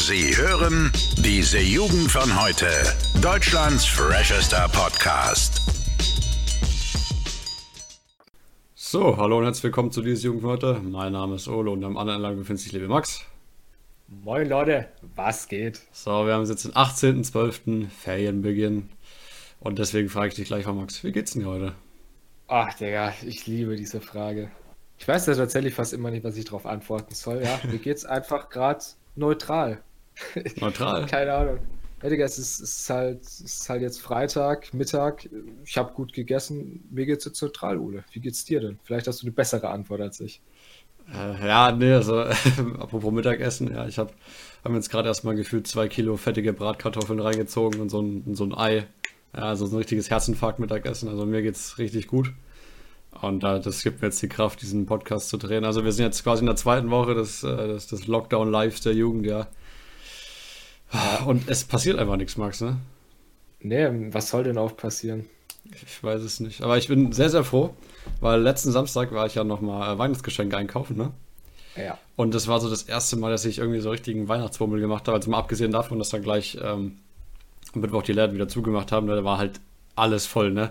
Sie hören diese Jugend von heute. Deutschlands freshester Podcast. So, hallo und herzlich willkommen zu dieser Jugend von heute. Mein Name ist Ole und am anderen Ende befindet sich liebe Max. Moin Leute, was geht? So, wir haben jetzt den 18.12. Ferienbeginn. Und deswegen frage ich dich gleich mal, Max, wie geht's denn dir heute? Ach, Digga, ich liebe diese Frage. Ich weiß ja tatsächlich fast immer nicht, was ich darauf antworten soll. Ja, mir geht's einfach gerade neutral. Neutral? Keine Ahnung. Ja, Digga, es ist, es ist, halt, es ist halt jetzt Freitag, Mittag. Ich habe gut gegessen. Mir geht's jetzt neutral, Ole. Wie geht's dir denn? Vielleicht hast du eine bessere Antwort als ich. Äh, ja, nee, also apropos Mittagessen, ja, ich habe hab jetzt gerade erstmal gefühlt zwei Kilo fettige Bratkartoffeln reingezogen und so ein, so ein Ei. Ja, also so ein richtiges Herzinfarkt-Mittagessen. Also mir geht's richtig gut. Und äh, das gibt mir jetzt die Kraft, diesen Podcast zu drehen. Also wir sind jetzt quasi in der zweiten Woche des, äh, des, des Lockdown-Lives der Jugend, ja. Und es passiert einfach nichts, Max, ne? Nee, was soll denn auch passieren? Ich weiß es nicht. Aber ich bin sehr, sehr froh, weil letzten Samstag war ich ja nochmal äh, Weihnachtsgeschenke einkaufen, ne? Ja. Und das war so das erste Mal, dass ich irgendwie so richtigen Weihnachtswummel gemacht habe. Also mal abgesehen davon, dass dann gleich ähm, am Mittwoch die Läden wieder zugemacht haben, ne? da war halt alles voll, ne?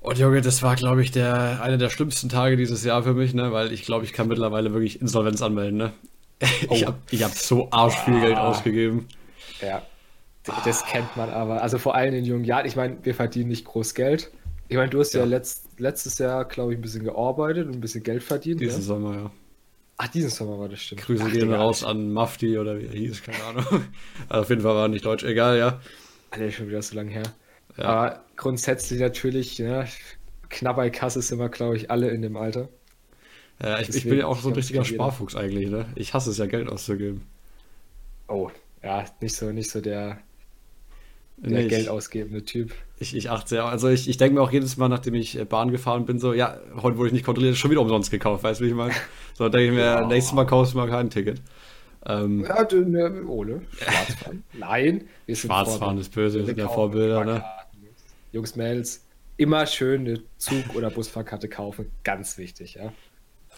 Und Junge, das war, glaube ich, der, einer der schlimmsten Tage dieses Jahr für mich, ne? Weil ich glaube, ich kann mittlerweile wirklich Insolvenz anmelden, ne? Ich Oh. habe ich hab so arsch viel Geld Ah. ausgegeben. Ja, das kennt man aber. Also vor allem in jungen Jahren. Ich meine, wir verdienen nicht groß Geld. Ich meine, du hast ja, Ja. letzt, letztes Jahr, glaube ich, ein bisschen gearbeitet und ein bisschen Geld verdient. Diesen Ne? Sommer, ja. Ach, diesen Sommer war das stimmt. Grüße Ach, gehen raus an Mafti oder wie er hieß, keine Ahnung. Also auf jeden Fall war er nicht deutsch, egal, ja. Alter, schon wieder so lange her. Ja. Aber grundsätzlich natürlich, ne, Knabberkasse sind wir, glaube ich, alle in dem Alter. Ja ich, ich bin ja auch so ein richtiger. Sparfuchs eigentlich, ne? Ich hasse es ja, Geld auszugeben. Oh, ja, nicht so, nicht so der, der Nee, Geld ausgebende Typ. Ich, ich achte sehr, also ich, ich denke mir auch jedes Mal, nachdem ich äh, Bahn gefahren bin, so, ja, heute wurde ich nicht kontrolliert, schon wieder umsonst gekauft, weißt du, wie ich meine? So denke ich mir, Ja. nächstes Mal kaufst du mal kein Ticket. Ähm, Ja, du, ne, Ole, Schwarzfahren. Nein, wir sind Schwarzfahren ist böse, wir sind ja Vorbilder, ne? Jungs, Mädels, immer schön eine Zug- oder Busfahrkarte kaufen. Ganz wichtig, ja.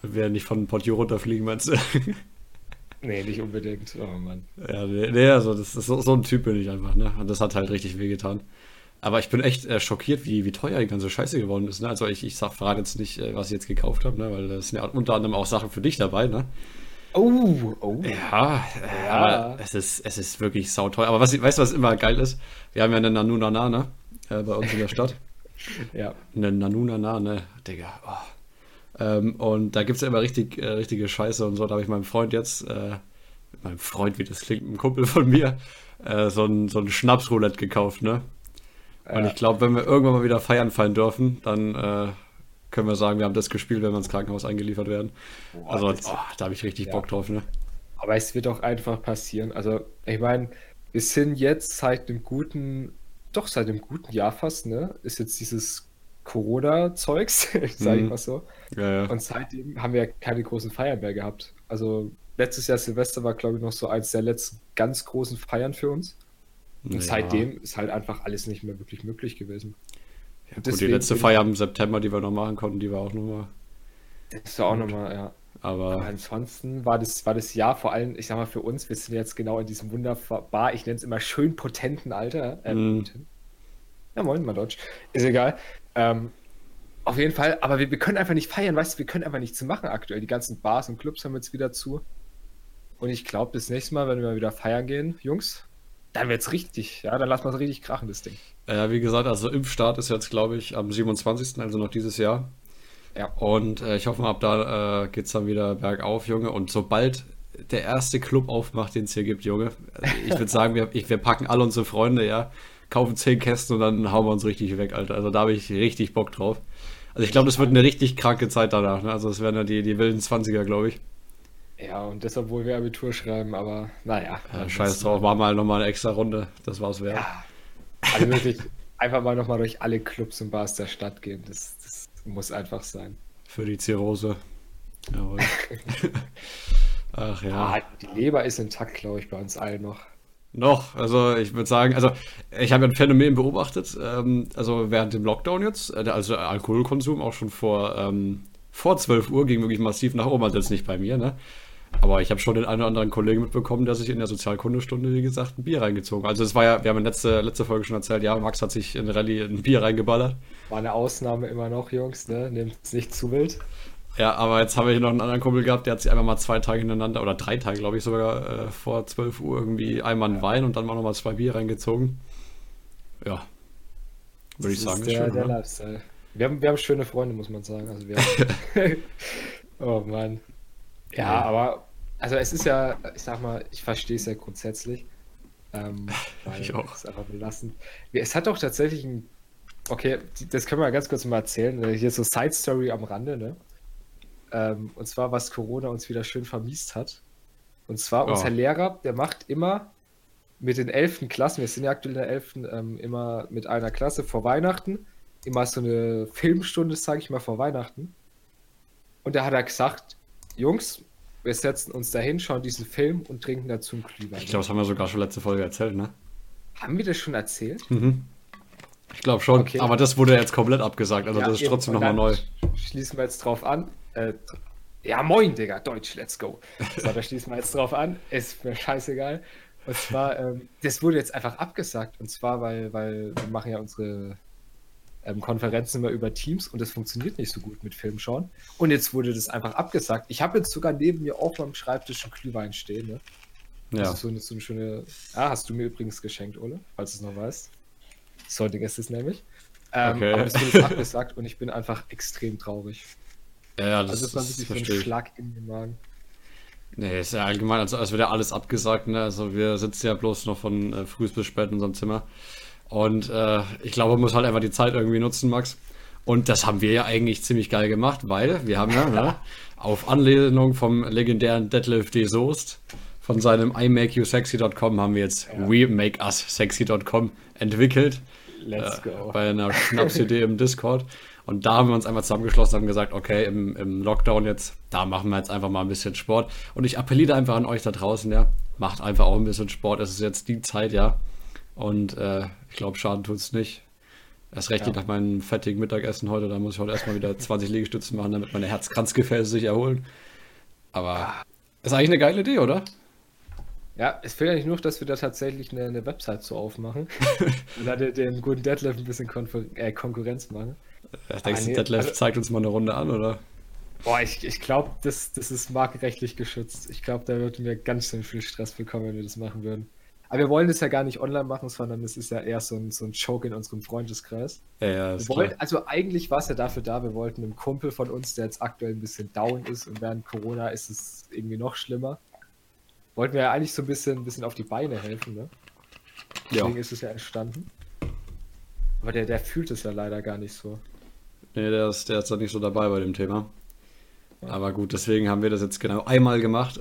Wir nicht von Portio runterfliegen, meinst du? Nee, nicht unbedingt. Oh Mann. ja, nee, nee, also das ist so, so ein Typ bin ich einfach, ne? Und das hat halt richtig wehgetan. Aber ich bin echt äh, schockiert, wie, wie teuer die ganze Scheiße geworden ist, ne? Also ich, ich sag, verrate jetzt nicht, äh, was ich jetzt gekauft habe, ne? Weil das sind ja unter anderem auch Sachen für dich dabei, ne? Oh, oh. Ja, äh, Ja. es ist, es ist wirklich sauteuer. Aber was, weißt du, was immer geil ist? Wir haben ja eine Nanunana, ne? Äh, bei uns in der Stadt. Ja. Eine Nanunana, ne? Digga. Oh. Ähm, und da gibt es ja immer richtig, äh, richtige Scheiße und so. Da habe ich meinem Freund jetzt, äh, meinem Freund, wie das klingt, ein Kumpel von mir, äh, so ein, so ein Schnapsroulette gekauft, ne? Und Ja. ich glaube, wenn wir irgendwann mal wieder feiern fallen dürfen, dann äh, können wir sagen, wir haben das gespielt, wenn wir ins Krankenhaus eingeliefert werden. Boah, also, oh, da habe ich richtig Ja. Bock drauf, ne? Aber es wird auch einfach passieren. Also, ich meine, wir sind jetzt seit dem guten, doch seit dem guten Jahr fast, ne? Ist jetzt dieses Corona-Zeugs, sage ich Mhm. mal so. Ja, ja. Und seitdem haben wir keine großen Feiern mehr gehabt. Also, letztes Jahr Silvester war, glaube ich, noch so eins der letzten ganz großen Feiern für uns. Und Ja. seitdem ist halt einfach alles nicht mehr wirklich möglich gewesen. Ja, gut, Deswegen die letzte Feier im September, die wir noch machen konnten, die war auch nochmal. Das war auch nochmal, ja. Aber Aber ansonsten war das, war das Jahr vor allem, ich sag mal, für uns, wir sind jetzt genau in diesem wunderbar, ich nenne es immer schön potenten Alter. Äh, potent. Ja, moin, mal Deutsch. Ist egal. Ähm, auf jeden Fall, aber wir, wir können einfach nicht feiern, weißt du, wir können einfach nichts machen aktuell. Die ganzen Bars und Clubs haben jetzt wieder zu. Und ich glaube, das nächste Mal, wenn wir mal wieder feiern gehen, Jungs, dann wird's richtig, ja, dann lassen wir es richtig krachen, das Ding. äh, wie gesagt, also Impfstart ist jetzt, glaube ich, am 27., also noch dieses Jahr. Ja. Und äh, ich hoffe mal, ab da äh, geht es dann wieder bergauf, Junge. Und sobald der erste Club aufmacht, den es hier gibt, Junge, also ich würde sagen, wir, ich, wir packen alle unsere Freunde, ja, kaufen zehn Kästen und dann hauen wir uns richtig weg, Alter. Also da habe ich richtig Bock drauf. Also ich glaube, das wird eine richtig kranke Zeit danach. Ne? Also es werden ja die, die wilden 20er, glaube ich. Ja, und das, obwohl wir Abitur schreiben, aber naja. Ja, scheiß drauf, war mal nochmal eine extra Runde. Das war's wert. Ja. Also wirklich einfach mal nochmal durch alle Clubs und Bars der Stadt gehen. Das, das muss einfach sein. Für die Zirrhose. Jawohl. Ach ja. Ah, die Leber ist intakt, glaube ich, bei uns allen noch. Noch, also ich würde sagen, also ich habe ein Phänomen beobachtet, ähm, also während dem Lockdown jetzt, äh, also Alkoholkonsum auch schon vor, ähm, vor 12 Uhr ging wirklich massiv nach oben, also jetzt nicht bei mir, ne? Aber ich habe schon den einen oder anderen Kollegen mitbekommen, der sich in der Sozialkundestunde, wie gesagt, ein Bier reingezogen. Also es war ja, wir haben in letzte, letzte Folge schon erzählt, ja, Max hat sich in Rallye ein Bier reingeballert. War eine Ausnahme immer noch, Jungs, ne? Nehmt es nicht zu wild. Ja, aber jetzt haben wir hier noch einen anderen Kumpel gehabt, der hat sich einfach mal zwei Tage hintereinander, oder drei Tage, glaube ich, sogar äh, vor 12 Uhr irgendwie einmal einen Wein und dann mal nochmal zwei Bier reingezogen. Ja. Würde ich sagen, ist der, schön, der? Lifestyle. Wir haben, wir haben schöne Freunde, muss man sagen. Also wir haben, oh Mann. Ja, Ja. aber also es ist ja, ich sag mal, ich verstehe es ja grundsätzlich. Ähm, Ich auch. Es ist einfach belastend. Es hat doch tatsächlich ein. Okay, das können wir ganz kurz mal erzählen. Äh, Hier so Side Story am Rande, ne? Ähm, und zwar, was Corona uns wieder schön vermiest hat. Und zwar, Ja. unser Lehrer, der macht immer mit den 11. Klassen, wir sind ja aktuell in der 11. Ähm, immer mit einer Klasse vor Weihnachten, immer so eine Filmstunde, sage ich mal, vor Weihnachten. Und da hat er gesagt, Jungs, wir setzen uns dahin, schauen diesen Film und trinken dazu einen Glühwein. Ich glaube, das haben wir sogar schon letzte Folge erzählt, ne? Haben wir das schon erzählt? Mhm. Ich glaube schon, Okay. aber das wurde jetzt komplett abgesagt, also Ja, das ist eben. trotzdem nochmal neu. sch- Schließen wir jetzt drauf an. Äh, ja, moin, Digga, Deutsch, let's go. So, da schließen wir jetzt drauf an. Ist mir scheißegal. Und zwar, ähm, das wurde jetzt einfach abgesagt. Und zwar, weil, weil wir machen ja unsere ähm, Konferenzen immer über Teams und das funktioniert nicht so gut mit Filmschauen. Und jetzt wurde das einfach abgesagt. Ich habe jetzt sogar neben mir auf meinem Schreibtisch einen Glühwein stehen. Ne? Ja. Das ist so eine, so eine schöne. Ah, hast du mir übrigens geschenkt, Ole, falls du es noch weißt. Das heutige ist es nämlich. Ähm, Okay. Aber das wurde abgesagt und ich bin einfach extrem traurig. ja, ja, das, Also es war das wirklich so ein. Schlag in den Magen. Nee, ist ja allgemein, also es wird ja alles abgesagt, ne? Also wir sitzen ja bloß noch von äh, früh bis spät in unserem Zimmer. Und äh, ich glaube, man muss halt einfach die Zeit irgendwie nutzen, Max. Und das haben wir ja eigentlich ziemlich geil gemacht, weil wir haben ja ne, auf Anlehnung vom legendären Deadlift D. Soest von seinem imakeyousexy.com haben wir jetzt Ja. wemakeUssexy.com entwickelt Let's go. bei einer Schnapsidee im Discord. Und da haben wir uns einfach zusammengeschlossen und haben gesagt, okay, im, im Lockdown jetzt, da machen wir jetzt einfach mal ein bisschen Sport. Und ich appelliere einfach an euch da draußen, ja, macht einfach auch ein bisschen Sport. Es ist jetzt die Zeit, ja. Und äh, ich glaube, Schaden tut es nicht. Erst recht Ja. nach meinem fettigen Mittagessen heute, da muss ich heute erstmal wieder 20 Liegestützen machen, damit meine Herzkranzgefäße sich erholen. Aber ist eigentlich eine geile Idee, oder? Ja, es fehlt eigentlich nur, dass wir da tatsächlich eine, eine Website so aufmachen und da den, guten Deadlift ein bisschen Konfer äh, Konkurrenz machen. Ich denke, nee, Detlef also- zeigt uns mal eine Runde an, oder? Boah, ich, ich glaube, das, das ist markenrechtlich geschützt. Ich glaube, da würden wir ganz schön viel Stress bekommen, wenn wir das machen würden. Aber wir wollen das ja gar nicht online machen, sondern es ist ja eher so ein, so ein Joke in unserem Freundeskreis. Ja, ja, ist Wir wollten, klar. also eigentlich war es ja dafür da, wir wollten einem Kumpel von uns, der jetzt aktuell ein bisschen down ist und während Corona ist es irgendwie noch schlimmer, wollten wir ja eigentlich so ein bisschen, ein bisschen auf die Beine helfen, ne? Ja. Deswegen ist es ja entstanden. Aber der, der fühlt es ja leider gar nicht so. Nee, der ist, der ist da nicht so dabei bei dem Thema. Aber gut, deswegen haben wir das jetzt genau einmal gemacht.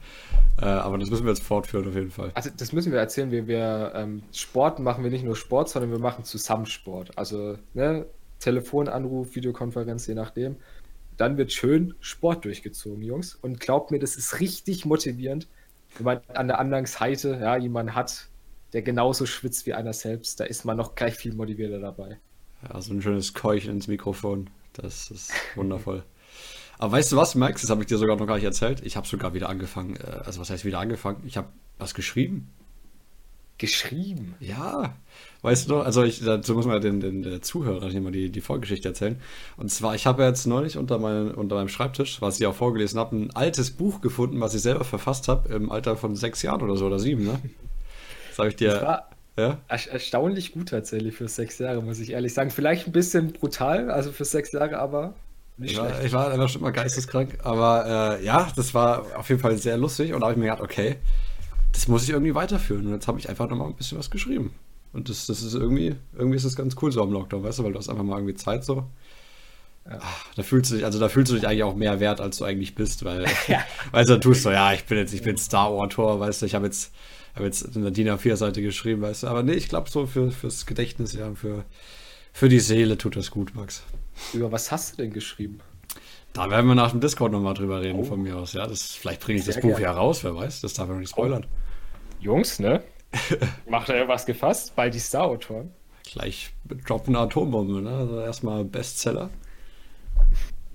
äh, aber das müssen wir jetzt fortführen auf jeden Fall. Also das müssen wir erzählen, wir, wir ähm, Sport machen wir nicht nur Sport, sondern wir machen zusammen Sport. Also ne, Telefonanruf, Videokonferenz, je nachdem. Dann wird schön Sport durchgezogen, Jungs. Und glaubt mir, das ist richtig motivierend, wenn man an der anderen Seite ja, jemanden hat, der genauso schwitzt wie einer selbst. Da ist man noch gleich viel motivierter dabei. Ja, so ein schönes Keuchen ins Mikrofon. Das ist wundervoll. Aber weißt du was, Max? Das habe ich dir sogar noch gar nicht erzählt. Ich habe sogar wieder angefangen. äh, Also was heißt wieder angefangen? Ich habe was geschrieben. Geschrieben. Ja, weißt du noch, also ich, dazu muss man ja den, den, Zuhörern hier mal die, die Vorgeschichte erzählen. Und zwar, ich habe jetzt neulich unter, meinem unter meinem Schreibtisch, was ich auch vorgelesen habe, ein altes Buch gefunden, was ich selber verfasst habe, im Alter von sechs Jahren oder so, oder sieben, ne? Das habe ich Das dir, war ja? erst- erstaunlich gut tatsächlich für sechs Jahre, muss ich ehrlich sagen. Vielleicht ein bisschen brutal, also für sechs Jahre, aber nicht Ich war, schlecht. ich war einfach schon mal geisteskrank, aber äh, ja, das war auf jeden Fall sehr lustig und da habe ich mir gedacht, okay, das muss ich irgendwie weiterführen. Und jetzt habe ich einfach nochmal ein bisschen was geschrieben. Und das, das ist irgendwie, irgendwie ist das ganz cool so am Lockdown, weißt du, weil du hast einfach mal irgendwie Zeit so. Ja. Ah, Da fühlst du dich, also da fühlst du dich eigentlich auch mehr wert, als du eigentlich bist, weil, Ja. weißt du, tust du, ja, ich bin jetzt, ich bin Star-Autor, weißt du, ich habe jetzt, habe jetzt eine DIN A4-Seite geschrieben, weißt du, aber nee, ich glaube so für, fürs Gedächtnis, ja, für, für die Seele tut das gut, Max. Über was hast du denn geschrieben? Da werden wir nach dem Discord nochmal drüber reden, Oh. von mir aus. Ja, das, vielleicht bringe ich das Sehr Buch gerne. ja raus, wer weiß. Das darf man noch nicht spoilern. Jungs, ne? Macht er was gefasst? Bald die Star-Autoren. Gleich droppen eine Atombombe, ne? Also erstmal Bestseller.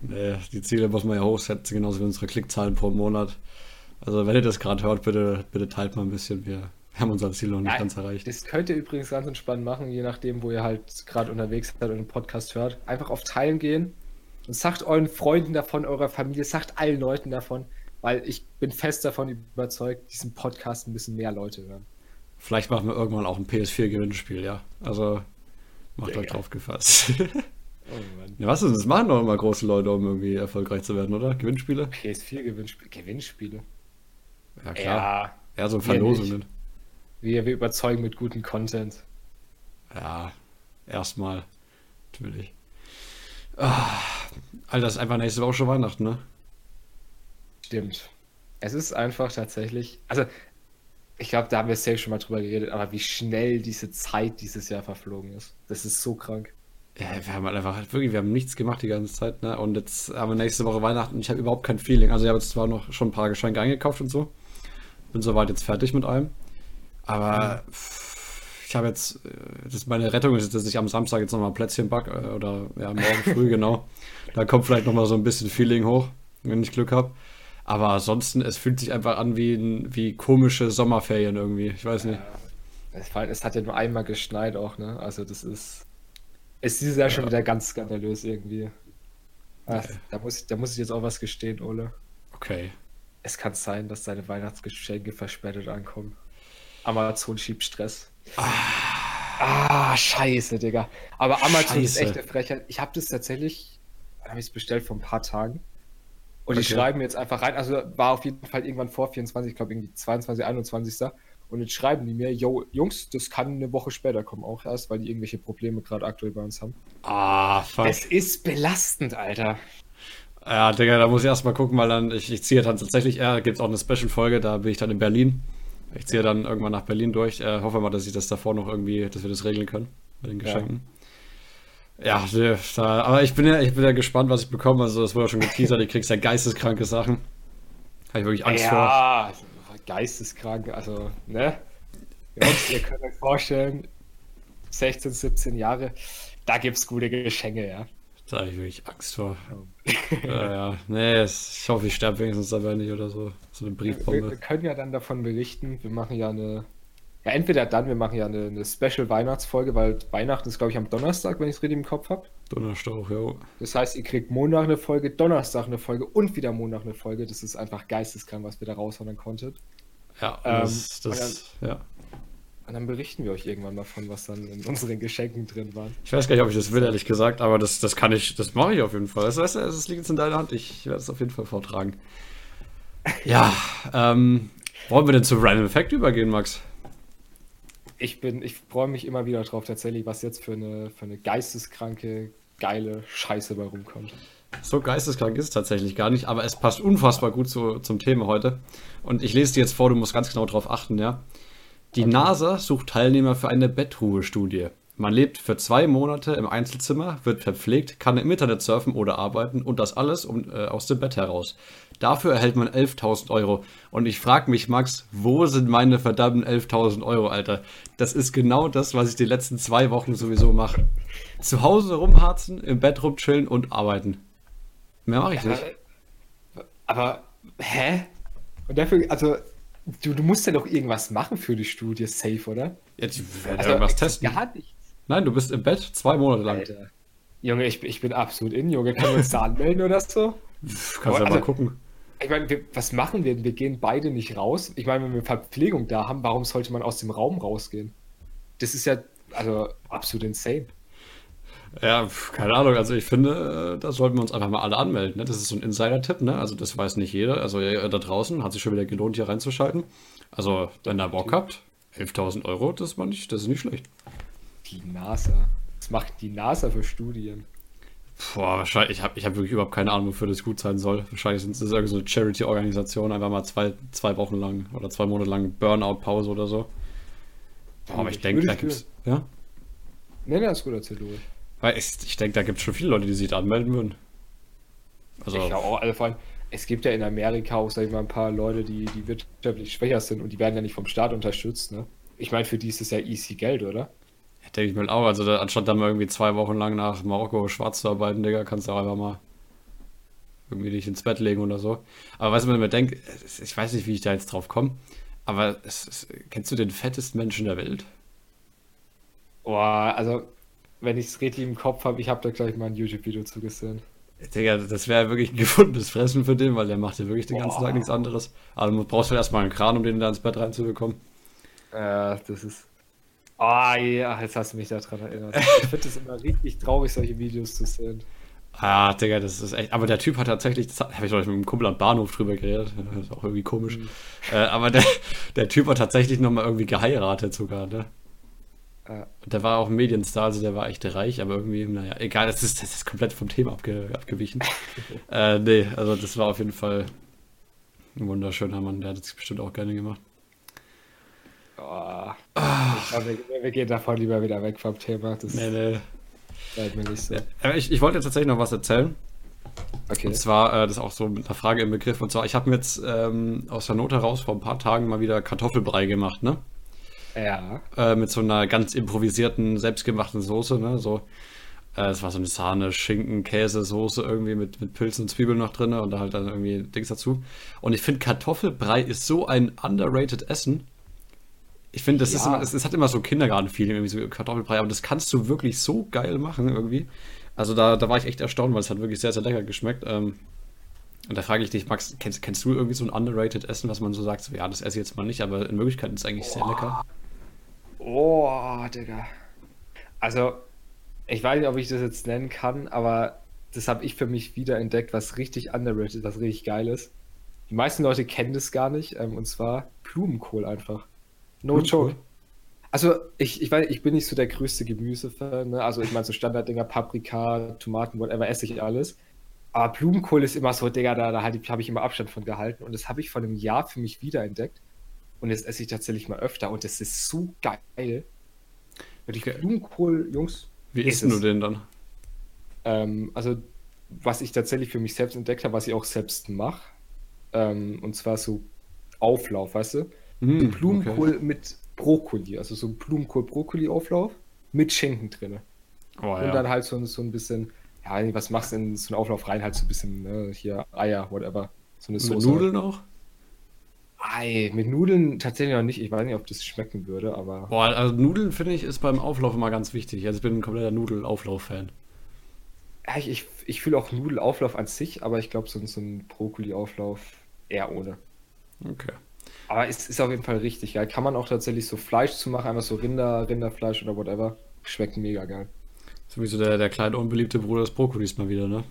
Nee, die Ziele muss man ja hochsetzen, genauso wie unsere Klickzahlen pro Monat. Also wenn ihr das gerade hört, bitte, bitte teilt mal ein bisschen. Wir, haben unser Ziel noch nicht Ja, ganz erreicht. Das könnt ihr übrigens ganz entspannt machen, je nachdem, wo ihr halt gerade unterwegs seid und einen Podcast hört. Einfach auf Teilen gehen und sagt euren Freunden davon, eurer Familie, sagt allen Leuten davon, weil ich bin fest davon überzeugt, diesen Podcast ein bisschen mehr Leute hören. Vielleicht machen wir irgendwann auch ein PS4-Gewinnspiel, ja. Also macht Digga. euch drauf gefasst. Oh Mann. ja, was denn? Das machen doch immer große Leute, um irgendwie erfolgreich zu werden, oder? Gewinnspiele? PS4-Gewinnspiele. Gewinnspiele. Ja, klar. Ja, Ja, so Verlosungen. wir, wir überzeugen mit gutem Content. Ja, erstmal. Natürlich. Ah, Alter, das ist einfach nächste Woche schon Weihnachten, ne? Stimmt. Es ist einfach tatsächlich, also ich glaube, da haben wir safe schon mal drüber geredet, aber wie schnell diese Zeit dieses Jahr verflogen ist. Das ist so krank. Ja, wir haben halt einfach, wirklich, wir haben nichts gemacht die ganze Zeit, ne? Und jetzt haben wir nächste Woche Weihnachten. Ich habe überhaupt kein Feeling. Also ich habe jetzt zwar noch schon ein paar Geschenke eingekauft und so. Bin soweit jetzt fertig mit allem. Aber ich habe jetzt, äh, das ist meine Rettung ist, jetzt, dass ich am Samstag jetzt nochmal Plätzchen back äh, oder ja, morgen früh, genau. Da kommt vielleicht nochmal so ein bisschen Feeling hoch, wenn ich Glück habe. Aber ansonsten, es fühlt sich einfach an wie, ein, wie komische Sommerferien irgendwie. Ich weiß nicht. Allem, es hat ja nur einmal geschneit auch, ne? Also das ist. Es ist dieses Jahr schon Ja. wieder ganz skandalös irgendwie. Ach, Ja. da, muss, ich- da muss ich jetzt auch was gestehen, Ole. Okay. Es kann sein, dass deine Weihnachtsgeschenke verspätet ankommen. Amazon schiebt Stress. Ah, scheiße, Digga. Aber Amazon ist Scheiße. echt eine Frechheit. Ich habe das tatsächlich, habe ich es bestellt vor ein paar Tagen. Und die Okay. schreiben jetzt einfach rein, also war auf jeden Fall irgendwann vor 24, ich glaube irgendwie 22, 21. Und jetzt schreiben die mir, yo, Jungs, das kann eine Woche später kommen auch erst, weil die irgendwelche Probleme gerade aktuell bei uns haben. Ah, fuck. Das ist belastend, Alter. Ja, Digga, da muss ich erstmal gucken, weil dann, ich, ich ziehe dann tatsächlich, ja, gibt es auch eine Special-Folge, da bin ich dann in Berlin. Ich ziehe dann irgendwann nach Berlin durch. Äh, hoffe mal, dass ich das davor noch irgendwie, dass wir das regeln können mit den Geschenken. Ja, da, aber ich bin ja, ich bin ja gespannt, was ich bekomme. Also, das wurde ja schon geteasert, ich kriegst ja geisteskranke Sachen. Habe ich wirklich Angst vor. ja, geisteskrank, also, ne? Jungs, ihr könnt euch vorstellen, 16, 17 Jahre, da gibt's gute Geschenke, ja. Da habe ich wirklich Angst vor. ja, ja. Nee, ich hoffe, ich sterbe wenigstens dabei nicht oder so. So eine Wir, wir Briefbombe. können ja dann davon berichten. Wir machen ja eine. Ja, entweder dann, wir machen ja eine, eine Special-Weihnachtsfolge, weil Weihnachten ist, glaube ich, am Donnerstag, wenn ich es richtig im Kopf habe. Donnerstauch, jo. Das heißt, ihr kriegt Montag eine Folge, Donnerstag eine Folge und wieder Montag eine Folge. Das ist einfach geisteskrank, was wir da raushauen konntet. Ja, Ähm, das, das, ja. Und dann berichten wir euch irgendwann davon, was dann in unseren Geschenken drin war. Ich weiß gar nicht, ob ich das will, ehrlich gesagt, aber das, das kann ich, das mache ich auf jeden Fall. Das, weißt du, das liegt jetzt in deiner Hand. Ich werde es auf jeden Fall vortragen. Ja, ähm, wollen wir denn zu Random Fact übergehen, Max? Ich bin, ich freue mich immer wieder drauf, tatsächlich, was jetzt für eine, für eine geisteskranke, geile Scheiße bei rumkommt. So geisteskrank ist es tatsächlich gar nicht, aber es passt unfassbar gut zu, zum Thema heute. Und ich lese dir jetzt vor, du musst ganz genau darauf achten, ja. Die NASA sucht Teilnehmer für eine Bettruhestudie. Man lebt für zwei Monate im Einzelzimmer, wird verpflegt, kann im Internet surfen oder arbeiten und das alles um, äh, aus dem Bett heraus. Dafür erhält man 11.000 Euro. Und ich frage mich, Max, wo sind meine verdammten 11.000 Euro, Alter? Das ist genau das, was ich die letzten zwei Wochen sowieso mache. Zu Hause rumharzen, im Bett rumchillen und arbeiten. Mehr mache ich nicht. Aber, hä? Und dafür, also, du, du musst ja doch irgendwas machen für die Studie, safe, oder? Jetzt werden Also, irgendwas testen. Gar nichts. Nein, du bist im Bett zwei Monate lang. Alter. Junge, ich, ich bin absolut in, Junge. Können wir uns da anmelden oder so? Kannst ja Also- mal gucken. Ich meine, wir, was machen wir? Wir gehen beide nicht raus. Ich meine, wenn wir Verpflegung da haben, warum sollte man aus dem Raum rausgehen? Das ist ja, also, absolut insane. Ja, keine Ahnung. Also ich finde, äh, da sollten wir uns einfach mal alle anmelden. Ne? Das ist so ein Insider-Tipp, ne? Also das weiß nicht jeder. Also da draußen hat sich schon wieder gelohnt, hier reinzuschalten. Also, wenn ihr Bock habt, 11.000 Euro, das nicht, das ist nicht schlecht. Die NASA. Was macht die NASA für Studien? Boah, wahrscheinlich, ich habe ich hab wirklich überhaupt keine Ahnung, wofür das gut sein soll. Wahrscheinlich sind es irgendeine so eine Charity-Organisation, einfach mal zwei, zwei Wochen lang oder zwei Monate lang Burnout-Pause oder so. Boah, aber ich Ich denke, da für- gibt's. Ja? Nee, nee, ist gut, erzähl du. Weil ich, ich denke, da gibt es schon viele Leute, die sich da anmelden würden. Also, Ich glaube auch, also vor allem, es gibt ja in Amerika auch, sag ich mal, ein paar Leute, die, die wirtschaftlich schwächer sind und die werden ja nicht vom Staat unterstützt, ne? Ich meine, für die ist es ja easy Geld, oder? Denke ich mir auch. Also, da, anstatt dann mal irgendwie zwei Wochen lang nach Marokko schwarz zu arbeiten, Digga, kannst du auch einfach mal. irgendwie dich ins Bett legen oder so. Aber was man mir denkt, ich weiß nicht, wie ich da jetzt drauf komme, aber es, es, kennst du den fettesten Menschen der Welt? Boah, also, wenn ich es richtig im Kopf habe, ich habe da gleich mal ein YouTube-Video zugesehen. Digga, das wäre wirklich ein gefundenes Fressen für den, weil der macht ja wirklich den ganzen Tag nichts anderes. Aber du brauchst halt erstmal einen Kran, um den da ins Bett reinzubekommen. Ja, äh, das ist. Ah, oh, ja, jetzt hast du mich daran erinnert. Ich finde es immer richtig traurig, solche Videos zu sehen. Ah, Digga, das ist echt. Aber der Typ hat tatsächlich, das habe ich mit einem Kumpel am Bahnhof drüber geredet. Das ist auch irgendwie komisch. Mhm. Äh, aber der, der Typ hat tatsächlich nochmal irgendwie geheiratet sogar, ne? Ja. Der war auch ein Medienstar, also der war echt reich, aber irgendwie, naja, egal, das ist, das ist komplett vom Thema abge, abgewichen. äh, nee, also das war auf jeden Fall ein wunderschöner Mann, der hat es bestimmt auch gerne gemacht. Oh, ich glaube, wir, wir, gehen davon lieber wieder weg vom Thema. Das nee, nee. mir nicht so. Ich, ich wollte jetzt tatsächlich noch was erzählen. Okay. Und zwar, äh, das ist auch so mit einer Frage im Begriff. Und zwar, ich habe mir jetzt ähm, aus der Not heraus vor ein paar Tagen mal wieder Kartoffelbrei gemacht, ne? Ja. Äh, mit so einer ganz improvisierten, selbstgemachten Soße, ne? So, äh, es war so eine Sahne, Schinken, Käse, Soße irgendwie mit, mit Pilzen und Zwiebeln noch drin und da halt dann irgendwie Dings dazu. Und ich finde, Kartoffelbrei ist so ein underrated Essen. Ich finde, das ja. ist immer, es, es, hat immer so Kindergarten-Feeling, irgendwie so Kartoffelbrei, aber das kannst du wirklich so geil machen irgendwie. Also da, da war ich echt erstaunt, weil es hat wirklich sehr, sehr lecker geschmeckt. Ähm, und da frage ich dich, Max, kennst, kennst du irgendwie so ein underrated Essen, was man so sagt, so, ja, das esse ich jetzt mal nicht, aber in Wirklichkeit ist es eigentlich oh. sehr lecker. Oh, Digga. Also, ich weiß nicht, ob ich das jetzt nennen kann, aber das habe ich für mich wieder entdeckt, was richtig underrated, was richtig geil ist. Die meisten Leute kennen das gar nicht, ähm, und zwar Blumenkohl einfach. No joke. Also, ich, ich weiß, ich bin nicht so der größte Gemüsefan, ne? Also, ich meine, so Standarddinger, Paprika, Tomaten, whatever, esse ich alles. Aber Blumenkohl ist immer so, Digga, da, da habe ich immer Abstand von gehalten. Und das habe ich vor einem Jahr für mich wiederentdeckt. Und jetzt esse ich tatsächlich mal öfter und das ist so geil. Die okay. Blumenkohl, Jungs. Wie isst du den dann? Ähm, also, was ich tatsächlich für mich selbst entdeckt habe, was ich auch selbst mache, ähm, und zwar so Auflauf, weißt du? Mm, Blumenkohl okay. mit Brokkoli, also so Blumenkohl-Brokkoli-Auflauf mit Schinken drin. Oh, und ja. dann halt so, so ein bisschen, ja, was machst du in so einen Auflauf rein? Halt so ein bisschen, ne, hier Eier, whatever. So eine Soße. Mit Nudeln auch? Ei, mit Nudeln tatsächlich noch nicht. Ich weiß nicht, ob das schmecken würde, aber. Boah, also Nudeln finde ich ist beim Auflauf immer ganz wichtig. Also ich bin ein kompletter Nudelauflauf-Fan. Ja, ich, ich, ich fühle auch Nudelauflauf an sich, aber ich glaube, so, so ein Brokkoli-Auflauf eher ohne. Okay. Aber es ist auf jeden Fall richtig geil. Kann man auch tatsächlich so Fleisch zu machen, einfach so Rinder, Rinderfleisch oder whatever. Schmeckt mega geil. Sowieso der, der kleine unbeliebte Bruder des Brokkolis mal wieder, ne?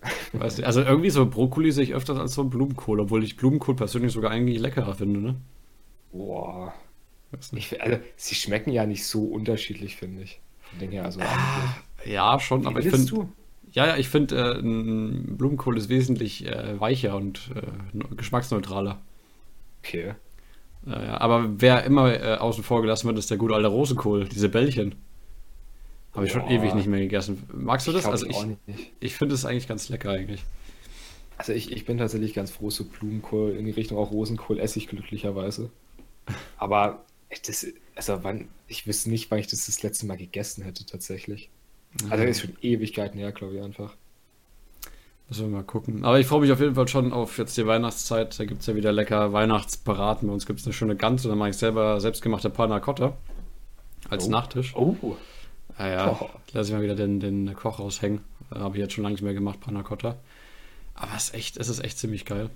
Weißt du, also irgendwie so Brokkoli sehe ich öfters als so Blumenkohl, obwohl ich Blumenkohl persönlich sogar eigentlich leckerer finde, ne? Boah. Ich, also, sie schmecken ja nicht so unterschiedlich, finde ich. Von her, also ah, ja, schon, aber ich finde. Ja, ja, ich finde, äh, Blumenkohl ist wesentlich äh, weicher und äh, geschmacksneutraler. Okay. ja, aber wer immer äh, außen vor gelassen wird, ist der gute alte Rosenkohl, diese Bällchen. Habe ich schon ewig nicht mehr gegessen. Magst du das? Ich also ich, ich finde es eigentlich ganz lecker eigentlich. Also ich, ich bin tatsächlich ganz froh, so Blumenkohl in die Richtung auch Rosenkohl esse ich glücklicherweise. Aber das, also wann, ich wüsste nicht, wann ich das das letzte Mal gegessen hätte tatsächlich. Also das ist schon Ewigkeiten her, glaube ich einfach. Müssen wir mal gucken. Aber ich freue mich auf jeden Fall schon auf jetzt die Weihnachtszeit. Da gibt es ja wieder lecker Weihnachtsberaten. Bei uns gibt es eine schöne Gans und dann mache ich selber selbstgemachte Panna Cotta als oh. Nachtisch. Oh. Ja, ja. Oh. Lass ich mal wieder den, den Koch raushängen. Habe ich jetzt schon lange nicht mehr gemacht, Panna Cotta. Aber es ist echt, es ist echt ziemlich geil.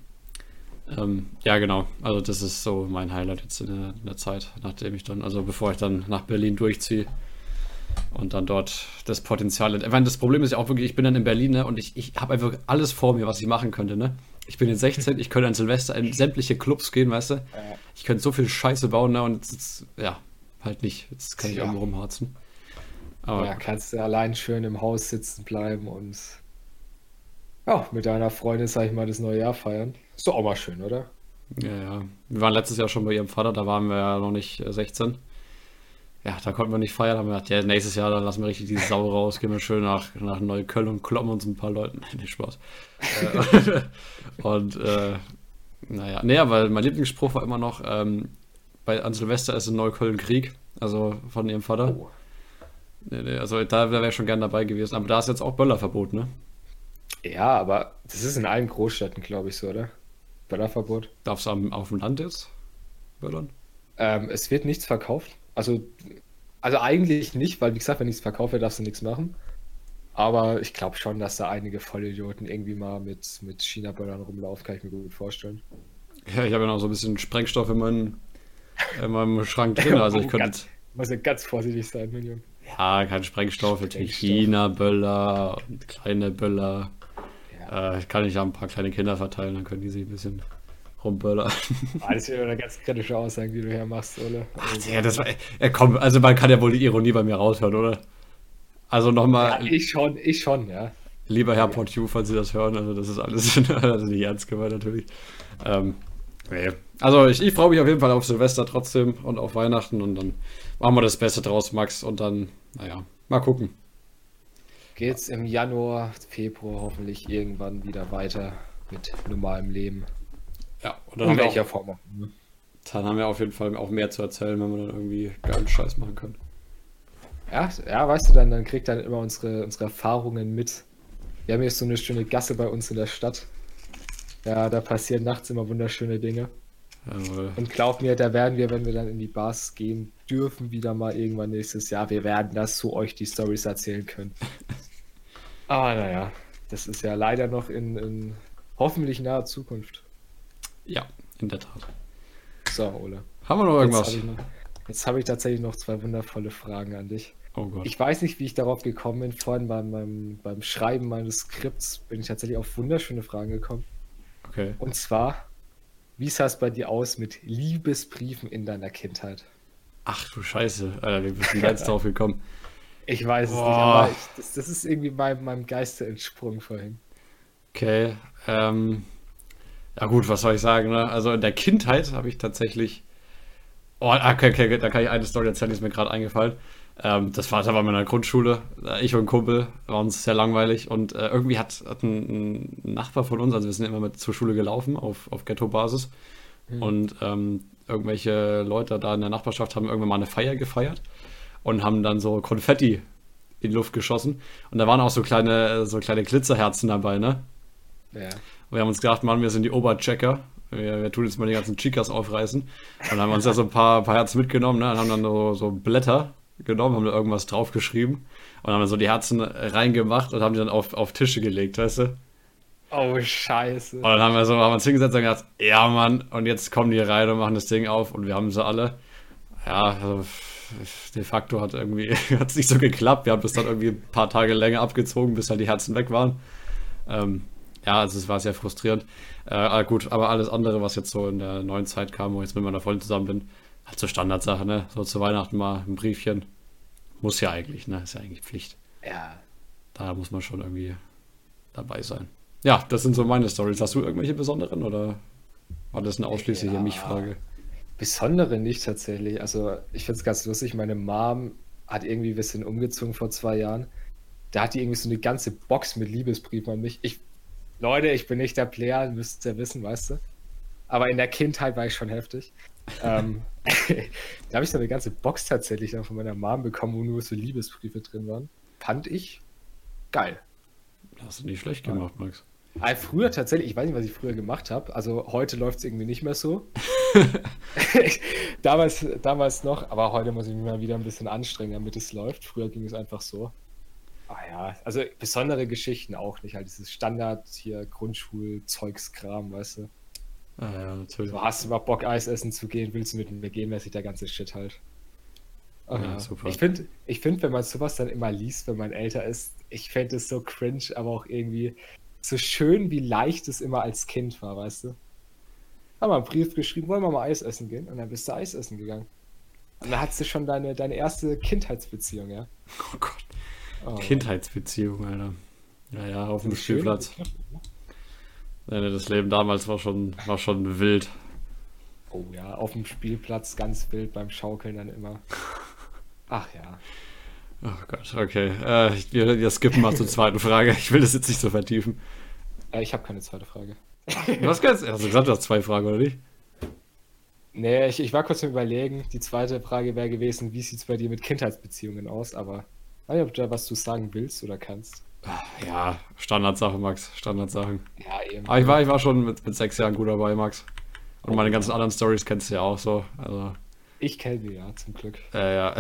Ähm, ja, genau. Also das ist so mein Highlight jetzt in der, in der, Zeit, nachdem ich dann, also bevor ich dann nach Berlin durchziehe und dann dort das Potenzial. Ich meine, das Problem ist ja auch wirklich, ich bin dann in Berlin ne, und ich, ich habe einfach alles vor mir, was ich machen könnte. Ne? Ich bin in 16, ich könnte an Silvester in sämtliche Clubs gehen, weißt du? Ich könnte so viel Scheiße bauen, ne? Und jetzt, ja, halt nicht. Jetzt kann ich ja. irgendwo rumharzen. Aber ja, kannst du allein schön im Haus sitzen bleiben und ja, mit deiner Freundin, sag ich mal, das neue Jahr feiern. Ist doch auch mal schön, oder? Ja, ja. Wir waren letztes Jahr schon bei ihrem Vater, da waren wir ja noch nicht 16. Ja, da konnten wir nicht feiern, haben wir gedacht, ja, nächstes Jahr, dann lassen wir richtig die Sau raus, gehen wir schön nach, nach Neukölln und kloppen uns ein paar Leuten. Nein, nicht Spaß. Äh, und, äh, naja, nee, weil mein Lieblingsspruch war immer noch, ähm, bei, an Silvester ist in Neukölln Krieg, also von ihrem Vater. Oh. Nee, nee, also da wäre ich schon gern dabei gewesen. Aber da ist jetzt auch Böllerverbot, ne? Ja, aber das ist in allen Großstädten, glaube ich, so, oder? Böllerverbot. Darfst du auf dem Land jetzt böllern? Ähm, es wird nichts verkauft. Also, also eigentlich nicht, weil wie gesagt, wenn nichts verkauft wird, darfst du nichts machen. Aber ich glaube schon, dass da einige Vollidioten irgendwie mal mit, mit China-Böllern rumlaufen, kann ich mir gut vorstellen. Ja, ich habe ja noch so ein bisschen Sprengstoff in, meinen, in meinem Schrank drin. Also ich könnte. Ganz, muss ja ganz vorsichtig sein, Minion. Ja, kein Sprengstoff, natürlich. China-Böller und kleine Böller. Ja. Äh, kann ich an ein paar kleine Kinder verteilen, dann können die sich ein bisschen rumböllern. Alles wieder eine ganz kritische Aussage, die du hier machst, Ole. Also, Ja, das war. Ja, komm, also man kann ja wohl die Ironie bei mir raushören, oder? Also ja, nochmal, ich schon, ich schon, ja. lieber Herr Portiu, falls Sie das hören, also das ist alles also nicht ernst gemeint natürlich. Ähm, nee. Also ich, ich freue mich auf jeden Fall auf Silvester trotzdem und auf Weihnachten und dann machen wir das Beste draus, Max, und dann, naja, mal gucken. Geht's im Januar, Februar hoffentlich irgendwann wieder weiter mit normalem Leben. Ja, und dann, In haben wir welcher auch, Form auch immer. dann haben wir auf jeden Fall auch mehr zu erzählen, wenn wir dann irgendwie geilen Scheiß machen können. Ja, ja, weißt du, dann, dann kriegt dann immer unsere, unsere Erfahrungen mit. Wir haben hier so eine schöne Gasse bei uns in der Stadt. Ja, da passieren nachts immer wunderschöne Dinge. Jawohl. Und glaub mir, da werden wir, wenn wir dann in die Bars gehen dürfen, wieder mal irgendwann nächstes Jahr, wir werden das zu euch die Stories erzählen können. Aber naja, das ist ja leider noch in, in hoffentlich naher Zukunft. Ja, in der Tat. So, Ole. Haben wir noch Jetzt irgendwas? habe ich, jetzt habe ich tatsächlich noch zwei wundervolle Fragen an dich. Oh Gott. Ich weiß nicht, wie ich darauf gekommen bin. Vorhin beim, beim, beim Schreiben meines Skripts bin ich tatsächlich auf wunderschöne Fragen gekommen. Okay. Und zwar, wie sah es bei dir aus mit Liebesbriefen in deiner Kindheit? Ach du Scheiße, Alter, wie bist du denn da jetzt drauf gekommen? Ich weiß es nicht, Boah. aber ich, das, das ist irgendwie meinem, meinem Geiste entsprungen vorhin. Okay, ähm, ja gut, was soll ich sagen, ne? Also in der Kindheit habe ich tatsächlich, oh, okay, okay, da kann ich eine Story erzählen, die ist mir gerade eingefallen. Ähm, das war, da waren in der Grundschule, äh, ich und ein Kumpel, war uns sehr langweilig und äh, irgendwie hat, hat ein, ein Nachbar von uns, also wir sind immer mit zur Schule gelaufen auf, auf Ghetto-Basis und ähm, irgendwelche Leute da in der Nachbarschaft haben irgendwann mal eine Feier gefeiert und haben dann so Konfetti in die Luft geschossen und da waren auch so kleine, so kleine Glitzerherzen dabei, ne? Ja. Und wir haben uns gedacht, Mann, wir sind die Oberchecker. Wir, wir tun jetzt mal die ganzen Chicas aufreißen. Und dann haben wir uns ja so ein paar, paar Herzen mitgenommen, ne? Und haben dann so, so Blätter genommen, haben da irgendwas draufgeschrieben und haben dann so die Herzen reingemacht und haben die dann auf, auf Tische gelegt, weißt du? Oh, scheiße. Und dann haben wir so, haben uns hingesetzt und gedacht, ja Mann, und jetzt kommen die rein und machen das Ding auf und wir haben sie alle. Ja, also de facto hat irgendwie hat es nicht so geklappt. Wir haben das dann irgendwie ein paar Tage länger abgezogen, bis halt die Herzen weg waren. Ähm, ja, also es war sehr frustrierend. Äh, aber gut, aber alles andere, was jetzt so in der neuen Zeit kam, wo ich jetzt mit meiner Freundin zusammen bin, halt so Standardsache, ne? So zu Weihnachten mal ein Briefchen. Muss ja eigentlich, ne? Ist ja eigentlich Pflicht. Ja. Da muss man schon irgendwie dabei sein. Ja, das sind so meine Stories. Hast du irgendwelche besonderen oder war das eine ausschließliche Ja. Mich-Frage? Besondere nicht tatsächlich. Also, ich finde es ganz lustig. Meine Mom hat irgendwie, wir sind umgezogen vor zwei Jahren. Da hat die irgendwie so eine ganze Box mit Liebesbriefen an mich. Ich, Leute, ich bin nicht der Player, müsst ihr wissen, weißt du. Aber in der Kindheit war ich schon heftig. ähm, da habe ich so eine ganze Box tatsächlich dann von meiner Mom bekommen, wo nur so Liebesbriefe drin waren. Fand ich geil. Hast du nicht schlecht gemacht, Max. Ah, früher tatsächlich, ich weiß nicht, was ich früher gemacht habe. Also heute läuft es irgendwie nicht mehr so. damals, damals noch, aber heute muss ich mich mal wieder ein bisschen anstrengen, damit es läuft. Früher ging es einfach so. Ah ja, also besondere Geschichten auch nicht. Halt dieses Standard hier Grundschul-Zeugskram, weißt du. Ah, ja, natürlich. So, hast du mal Bock, Eis essen zu gehen, willst du mit mir gehen, mäßig der ganze Shit halt. Ah Ja, super. Ich finde, ich find, wenn man sowas dann immer liest, wenn man älter ist, ich fände es so cringe, aber auch irgendwie so schön, wie leicht es immer als Kind war, weißt du? Haben wir einen Brief geschrieben, wollen wir mal Eis essen gehen? Und dann bist du Eis essen gegangen. Und dann hattest du schon deine, deine erste Kindheitsbeziehung, ja? Oh Gott. Oh. Kindheitsbeziehung, Alter. Ja, ja, auf dem. Spielplatz. Das Leben damals war schon, war schon wild. Oh ja, auf dem Spielplatz ganz wild beim Schaukeln dann immer. Ach ja. Oh Gott, okay. Äh, wir, wir skippen mal zur zweiten Frage. Ich will das jetzt nicht so vertiefen. Äh, ich habe keine zweite Frage. Du hast, ganz, hast du gesagt, du hast zwei Fragen, oder nicht? Nee, ich, ich war kurz am überlegen. Die zweite Frage wäre gewesen, wie sieht es bei dir mit Kindheitsbeziehungen aus? Aber weiß nicht, ob du da was zu sagen willst oder kannst. Ja, Standardsache, Max. Standardsachen. Ja, eben. Aber ich war, ich war schon mit, mit sechs Jahren gut dabei, Max. Und meine ganzen anderen Stories kennst du ja auch so. Also, Ich kenne die, ja, zum Glück. äh, ja.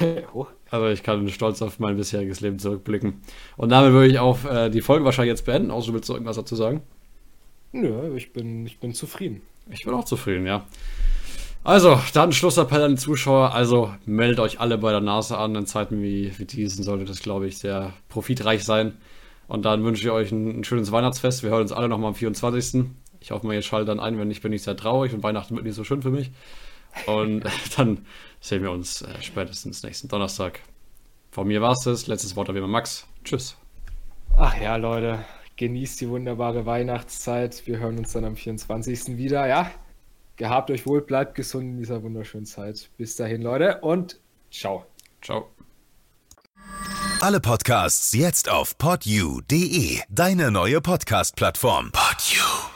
Äh, oh. also ich kann stolz auf mein bisheriges Leben zurückblicken. Und damit würde ich auch äh, die Folge wahrscheinlich jetzt beenden. Außer du willst irgendwas dazu sagen? Nö, ich bin, ich bin zufrieden. Ich bin auch zufrieden, ja. Also, dann Schlussappell an die Zuschauer. Also, meldet euch alle bei der Nase an. In Zeiten wie, wie diesen sollte das, glaube ich, sehr profitreich sein. Und dann wünsche ich euch ein, ein schönes Weihnachtsfest. Wir hören uns alle nochmal am 24. Ich hoffe mal, ihr schaltet dann ein. Wenn nicht, bin ich sehr traurig und Weihnachten wird nicht so schön für mich. Und dann sehen wir uns äh, spätestens nächsten Donnerstag. Von mir war es das. Letztes Wort habe ich Max. Tschüss. Ach ja, Leute, genießt die wunderbare Weihnachtszeit. Wir hören uns dann am 24. wieder, ja? Gehabt euch wohl, bleibt gesund in dieser wunderschönen Zeit. Bis dahin, Leute, und ciao. Ciao. Alle Podcasts jetzt auf podyou.de, deine neue Podcast-Plattform. Podyou.